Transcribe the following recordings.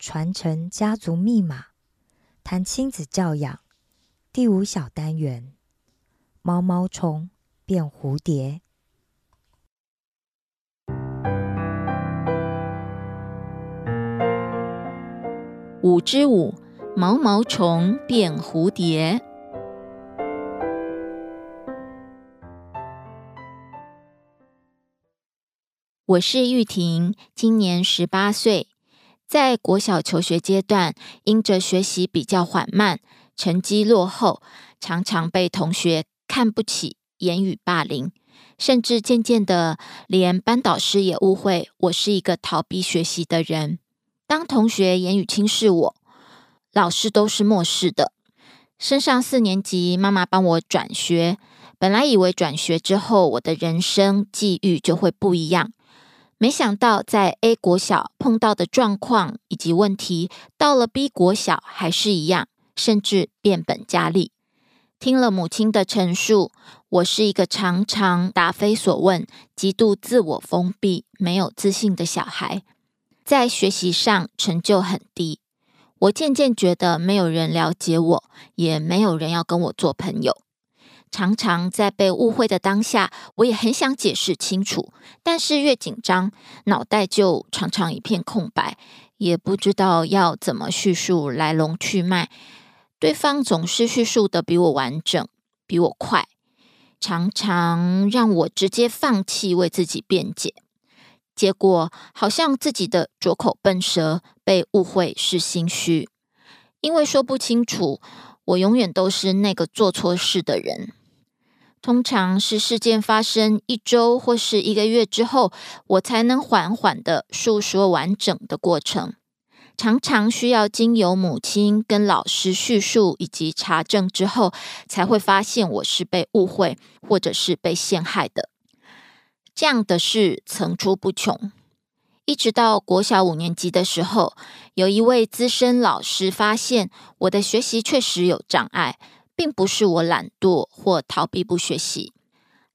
传承家族密码，谈亲子教养。第五小单元：毛毛虫变蝴蝶。五之五，毛毛虫变蝴蝶。我是玉婷，今年十八岁，在国小求学阶段，因着学习比较缓慢，成绩落后，常常被同学看不起，言语霸凌，甚至渐渐的，连班导师也误会我是一个逃避学习的人。当同学言语轻视我，老师都是漠视的。升上四年级，妈妈帮我转学，本来以为转学之后，我的人生际遇就会不一样。没想到，在 A 国小碰到的状况以及问题，到了 B 国小还是一样，甚至变本加厉。听了母亲的陈述，我是一个常常答非所问、极度自我封闭、没有自信的小孩，在学习上成就很低。我渐渐觉得没有人了解我，也没有人要跟我做朋友。常常在被误会的当下，我也很想解释清楚，但是越紧张，脑袋就常常一片空白，也不知道要怎么叙述来龙去脉。对方总是叙述的比我完整，比我快，常常让我直接放弃为自己辩解。结果好像自己的拙口笨舌，被误会是心虚，因为说不清楚，我永远都是那个做错事的人。通常是事件发生一周或是一个月之后，我才能缓缓的述说完整的过程。常常需要经由母亲跟老师叙述以及查证之后，才会发现我是被误会或者是被陷害的。这样的事层出不穷。一直到国小五年级的时候，有一位资深老师发现我的学习确实有障碍。并不是我懒惰或逃避不学习。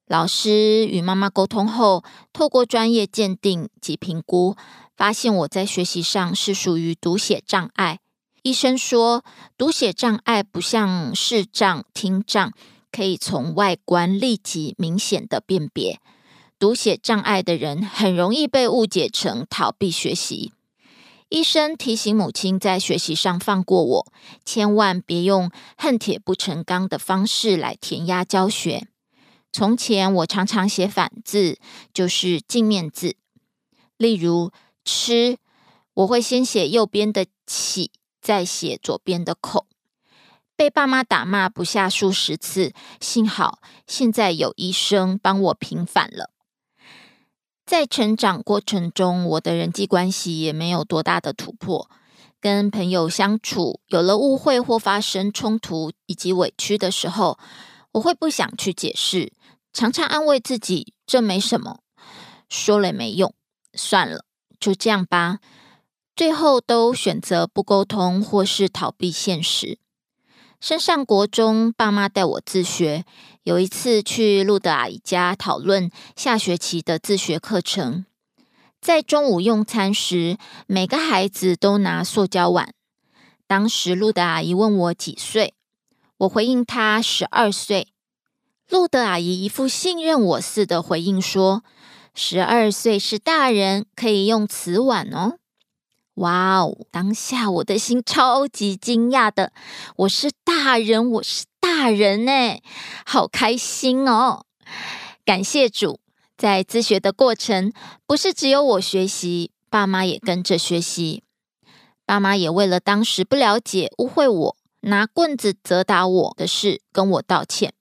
老师与妈妈沟通后，透过专业鉴定及评估，发现我在学习上是属于读写障碍。医生说，读写障碍不像视障、听障，可以从外观立即明显的辨别。读写障碍的人很容易被误解成逃避学习。医生提醒母亲在学习上放过我，千万别用恨铁不成钢的方式来填鸭教学。从前我常常写反字，就是镜面字。例如吃，我会先写右边的起再写左边的口。被爸妈打骂不下数十次，幸好现在有医生帮我平反了。在成长过程中，我的人际关系也没有多大的突破。跟朋友相处有了误会或发生冲突以及委屈的时候，我会不想去解释，常常安慰自己这没什么，说了也没用，算了，就这样吧。最后都选择不沟通或是逃避现实。升上国中，爸妈带我自学。有一次去路德阿姨家讨论下学期的自学课程。在中午用餐时，每个孩子都拿塑胶碗。当时路德阿姨问我几岁，我回应她十二岁。路德阿姨一副信任我似的回应说：“十二岁是大人，可以用瓷碗哦。”哇哦！当下我的心超级惊讶的，我是大人，我是大人呢，好开心哦！感谢主。在自学的过程，不是只有我学习，爸妈也跟着学习。爸妈也为了当时不了解、误会我、拿棍子责打我的事，跟我道歉。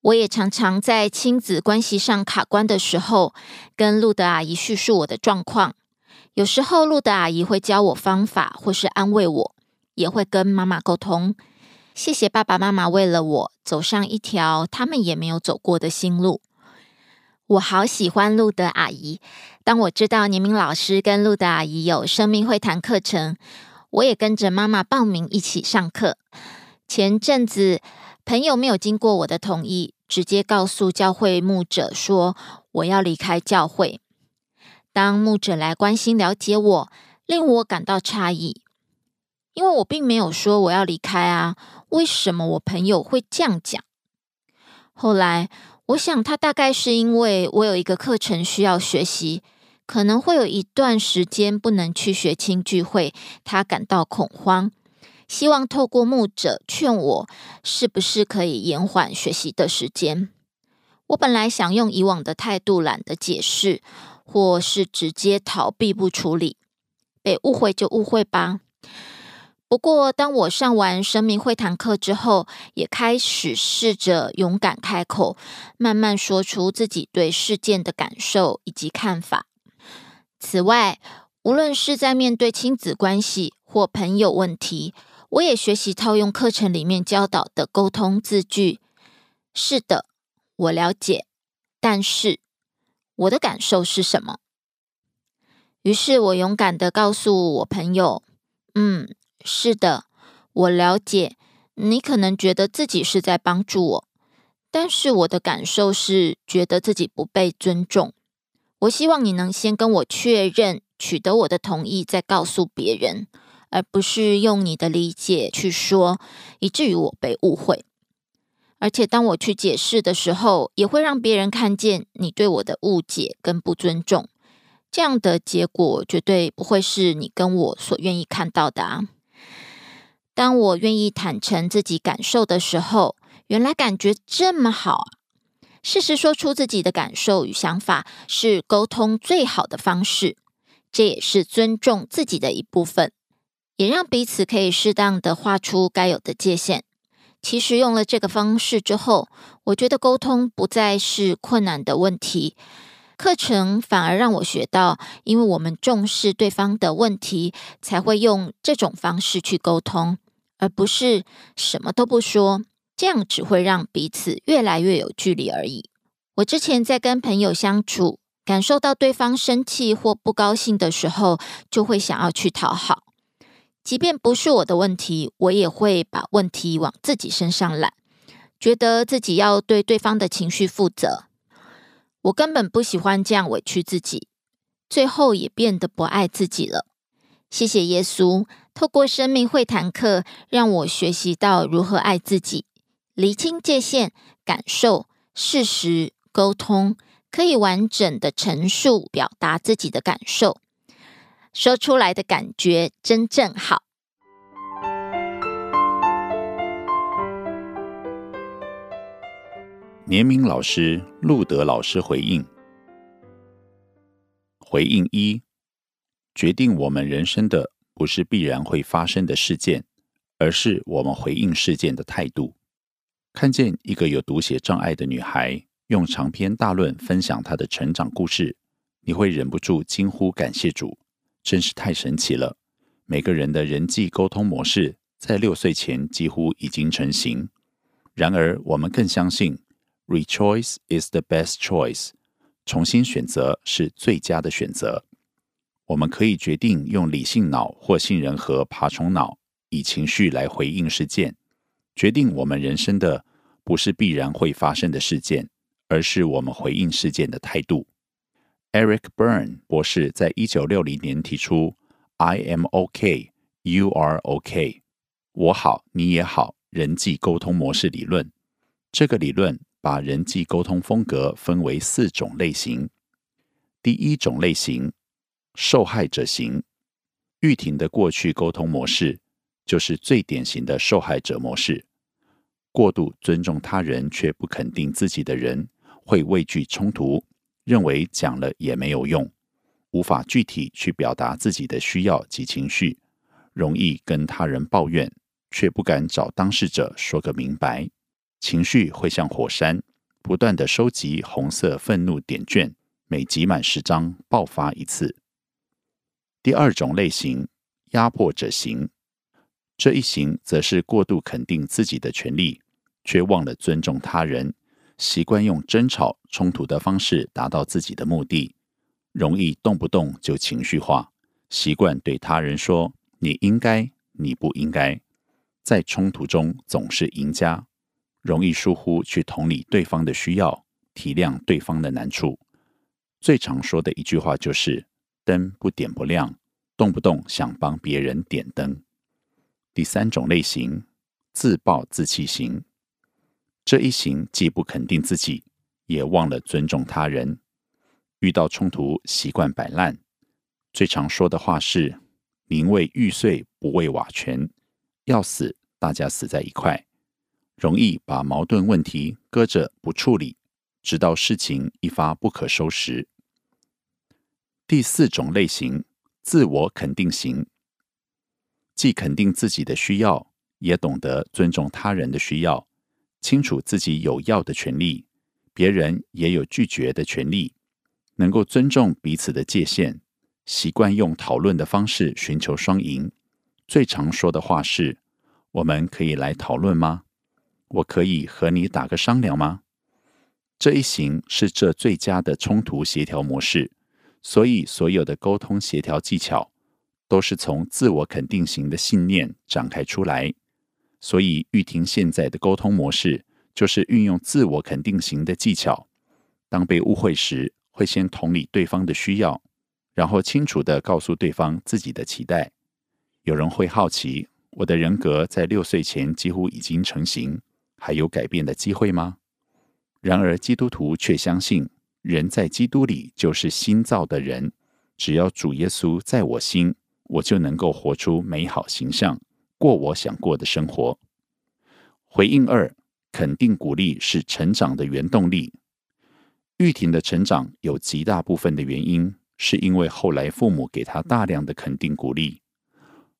我也常常在亲子关系上卡关的时候，跟路德阿姨叙述我的状况。有时候，路德阿姨会教我方法，或是安慰我，也会跟妈妈沟通。谢谢爸爸妈妈为了我走上一条他们也没有走过的新路。我好喜欢路德阿姨。当我知道年明老师跟路德阿姨有生命会谈课程，我也跟着妈妈报名一起上课。前阵子，朋友没有经过我的同意，直接告诉教会牧者说我要离开教会。当牧者来关心了解我，令我感到诧异，因为我并没有说我要离开啊。为什么我朋友会这样讲？后来。我想，他大概是因为我有一个课程需要学习，可能会有一段时间不能去学青聚会，他感到恐慌，希望透过牧者劝我，是不是可以延缓学习的时间。我本来想用以往的态度，懒得解释，或是直接逃避不处理，被误会就误会吧。不过，当我上完生命会谈课之后，也开始试着勇敢开口，慢慢说出自己对事件的感受以及看法。此外，无论是在面对亲子关系或朋友问题，我也学习套用课程里面教导的沟通字句。是的，我了解，但是我的感受是什么？于是我勇敢的告诉我朋友：“嗯。”是的，我了解你可能觉得自己是在帮助我，但是我的感受是觉得自己不被尊重。我希望你能先跟我确认，取得我的同意，再告诉别人，而不是用你的理解去说，以至于我被误会。而且当我去解释的时候，也会让别人看见你对我的误解跟不尊重。这样的结果绝对不会是你跟我所愿意看到的啊！当我愿意坦诚自己感受的时候，原来感觉这么好啊！事实说出自己的感受与想法是沟通最好的方式，这也是尊重自己的一部分，也让彼此可以适当的画出该有的界限。其实用了这个方式之后，我觉得沟通不再是困难的问题，课程反而让我学到，因为我们重视对方的问题，才会用这种方式去沟通。而不是什么都不说，这样只会让彼此越来越有距离而已。我之前在跟朋友相处，感受到对方生气或不高兴的时候，就会想要去讨好，即便不是我的问题，我也会把问题往自己身上揽，觉得自己要对对方的情绪负责。我根本不喜欢这样委屈自己，最后也变得不爱自己了。谢谢耶稣。透过生命会谈课，让我学习到如何爱自己，厘清界限，感受事实，沟通，可以完整的陈述表达自己的感受，说出来的感觉真正好。年明老师、路德老师回应：回应一，决定我们人生的。不是必然会发生的事件，而是我们回应事件的态度。看见一个有读写障碍的女孩用长篇大论分享她的成长故事，你会忍不住惊呼：“感谢主，真是太神奇了！”每个人的人际沟通模式在六岁前几乎已经成型。然而，我们更相信，rechoice is the best choice，重新选择是最佳的选择。我们可以决定用理性脑或杏仁核爬虫脑，以情绪来回应事件。决定我们人生的不是必然会发生的事件，而是我们回应事件的态度。Eric Byrne 博士在一九六零年提出 “I am OK, you are OK”，我好你也好，人际沟通模式理论。这个理论把人际沟通风格分为四种类型。第一种类型，受害者型。玉婷的过去沟通模式。就是最典型的受害者模式。过度尊重他人却不肯定自己的人，会畏惧冲突，认为讲了也没有用，无法具体去表达自己的需要及情绪，容易跟他人抱怨，却不敢找当事者说个明白。情绪会像火山，不断的收集红色愤怒点卷，每集满十张爆发一次。第二种类型，压迫者型。这一型则是过度肯定自己的权利，却忘了尊重他人，习惯用争吵、冲突的方式达到自己的目的，容易动不动就情绪化，习惯对他人说“你应该，你不应该”，在冲突中总是赢家，容易疏忽去同理对方的需要，体谅对方的难处。最常说的一句话就是“灯不点不亮”，动不动想帮别人点灯。第三种类型，自暴自弃型。这一型既不肯定自己，也忘了尊重他人。遇到冲突，习惯摆烂。最常说的话是：“宁为玉碎，不为瓦全。”要死，大家死在一块。容易把矛盾问题搁着不处理，直到事情一发不可收拾。第四种类型，自我肯定型。既肯定自己的需要，也懂得尊重他人的需要，清楚自己有要的权利，别人也有拒绝的权利，能够尊重彼此的界限，习惯用讨论的方式寻求双赢。最常说的话是：“我们可以来讨论吗？我可以和你打个商量吗？”这一型是这最佳的冲突协调模式，所以所有的沟通协调技巧。都是从自我肯定型的信念展开出来，所以玉婷现在的沟通模式就是运用自我肯定型的技巧。当被误会时，会先同理对方的需要，然后清楚的告诉对方自己的期待。有人会好奇，我的人格在六岁前几乎已经成型，还有改变的机会吗？然而基督徒却相信，人在基督里就是新造的人，只要主耶稣在我心。我就能够活出美好形象，过我想过的生活。回应二，肯定鼓励是成长的原动力。玉婷的成长有极大部分的原因，是因为后来父母给她大量的肯定鼓励。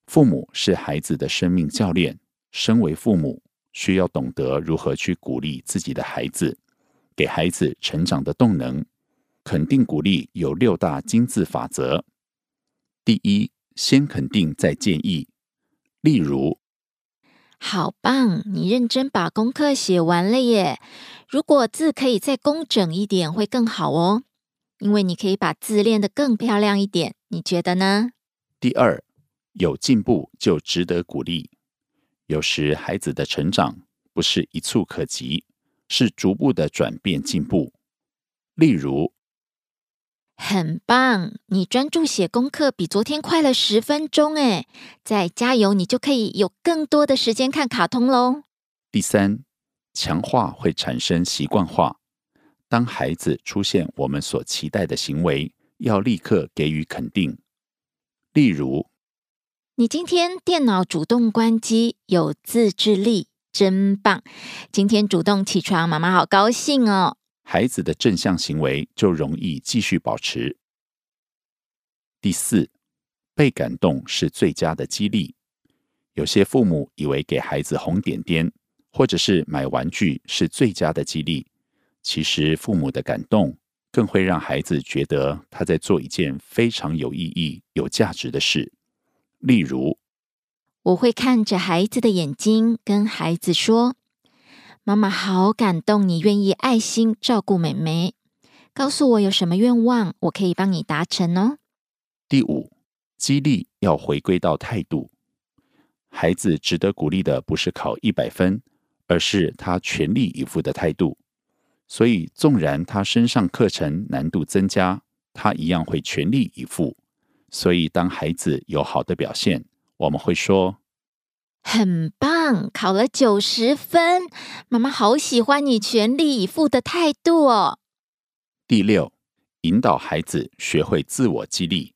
父母是孩子的生命教练，身为父母，需要懂得如何去鼓励自己的孩子，给孩子成长的动能。肯定鼓励有六大金字法则。第一。先肯定再建议，例如，好棒，你认真把功课写完了耶！如果字可以再工整一点，会更好哦，因为你可以把字练得更漂亮一点。你觉得呢？第二，有进步就值得鼓励。有时孩子的成长不是一蹴可及，是逐步的转变进步。例如。很棒，你专注写功课比昨天快了十分钟诶，再加油，你就可以有更多的时间看卡通喽。第三，强化会产生习惯化。当孩子出现我们所期待的行为，要立刻给予肯定。例如，你今天电脑主动关机，有自制力，真棒！今天主动起床，妈妈好高兴哦。孩子的正向行为就容易继续保持。第四，被感动是最佳的激励。有些父母以为给孩子红点点，或者是买玩具是最佳的激励。其实，父母的感动更会让孩子觉得他在做一件非常有意义、有价值的事。例如，我会看着孩子的眼睛，跟孩子说：“妈妈好感动，你愿意爱心照顾妹妹。告诉我有什么愿望，我可以帮你达成哦。”第五，激励要回归到态度。孩子值得鼓励的不是考一百分，而是他全力以赴的态度。所以，纵然他身上课程难度增加，他一样会全力以赴。所以，当孩子有好的表现，我们会说：“很棒，考了九十分，妈妈好喜欢你全力以赴的态度哦。”第六，引导孩子学会自我激励。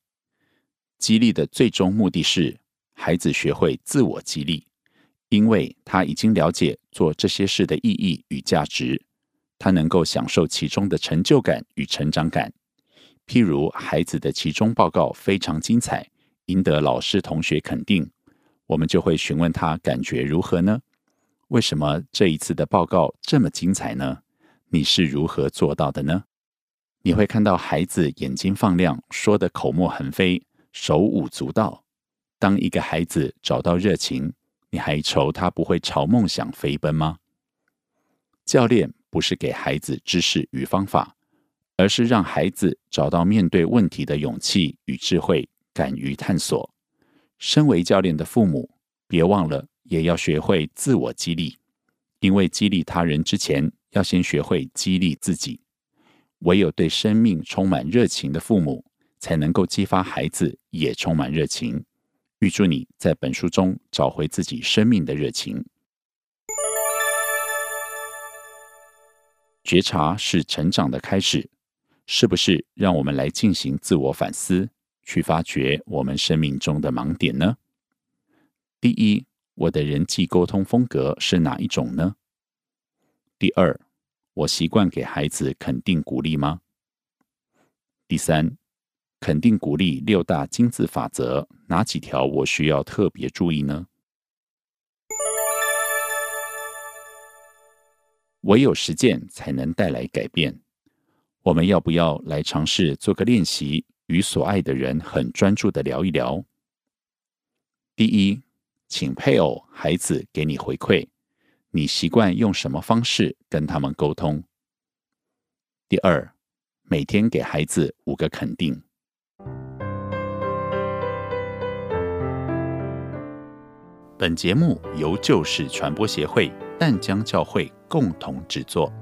激励的最终目的是孩子学会自我激励，因为他已经了解做这些事的意义与价值，他能够享受其中的成就感与成长感。譬如，孩子的期中报告非常精彩。赢得老师同学肯定，我们就会询问他感觉如何呢？为什么这一次的报告这么精彩呢？你是如何做到的呢？你会看到孩子眼睛放亮，说的口沫横飞，手舞足蹈。当一个孩子找到热情，你还愁他不会朝梦想飞奔吗？教练不是给孩子知识与方法，而是让孩子找到面对问题的勇气与智慧。敢于探索，身为教练的父母，别忘了也要学会自我激励。因为激励他人之前，要先学会激励自己。唯有对生命充满热情的父母，才能够激发孩子也充满热情。预祝你在本书中找回自己生命的热情。觉察是成长的开始，是不是？让我们来进行自我反思。去发掘我们生命中的盲点呢？第一，我的人际沟通风格是哪一种呢？第二，我习惯给孩子肯定鼓励吗？第三，肯定鼓励六大金字法则哪几条我需要特别注意呢？唯有实践才能带来改变。我们要不要来尝试做个练习？与所爱的人很专注的聊一聊。第一，请配偶、孩子给你回馈，你习惯用什么方式跟他们沟通？第二，每天给孩子五个肯定。本节目由旧事传播协会淡江教会共同制作。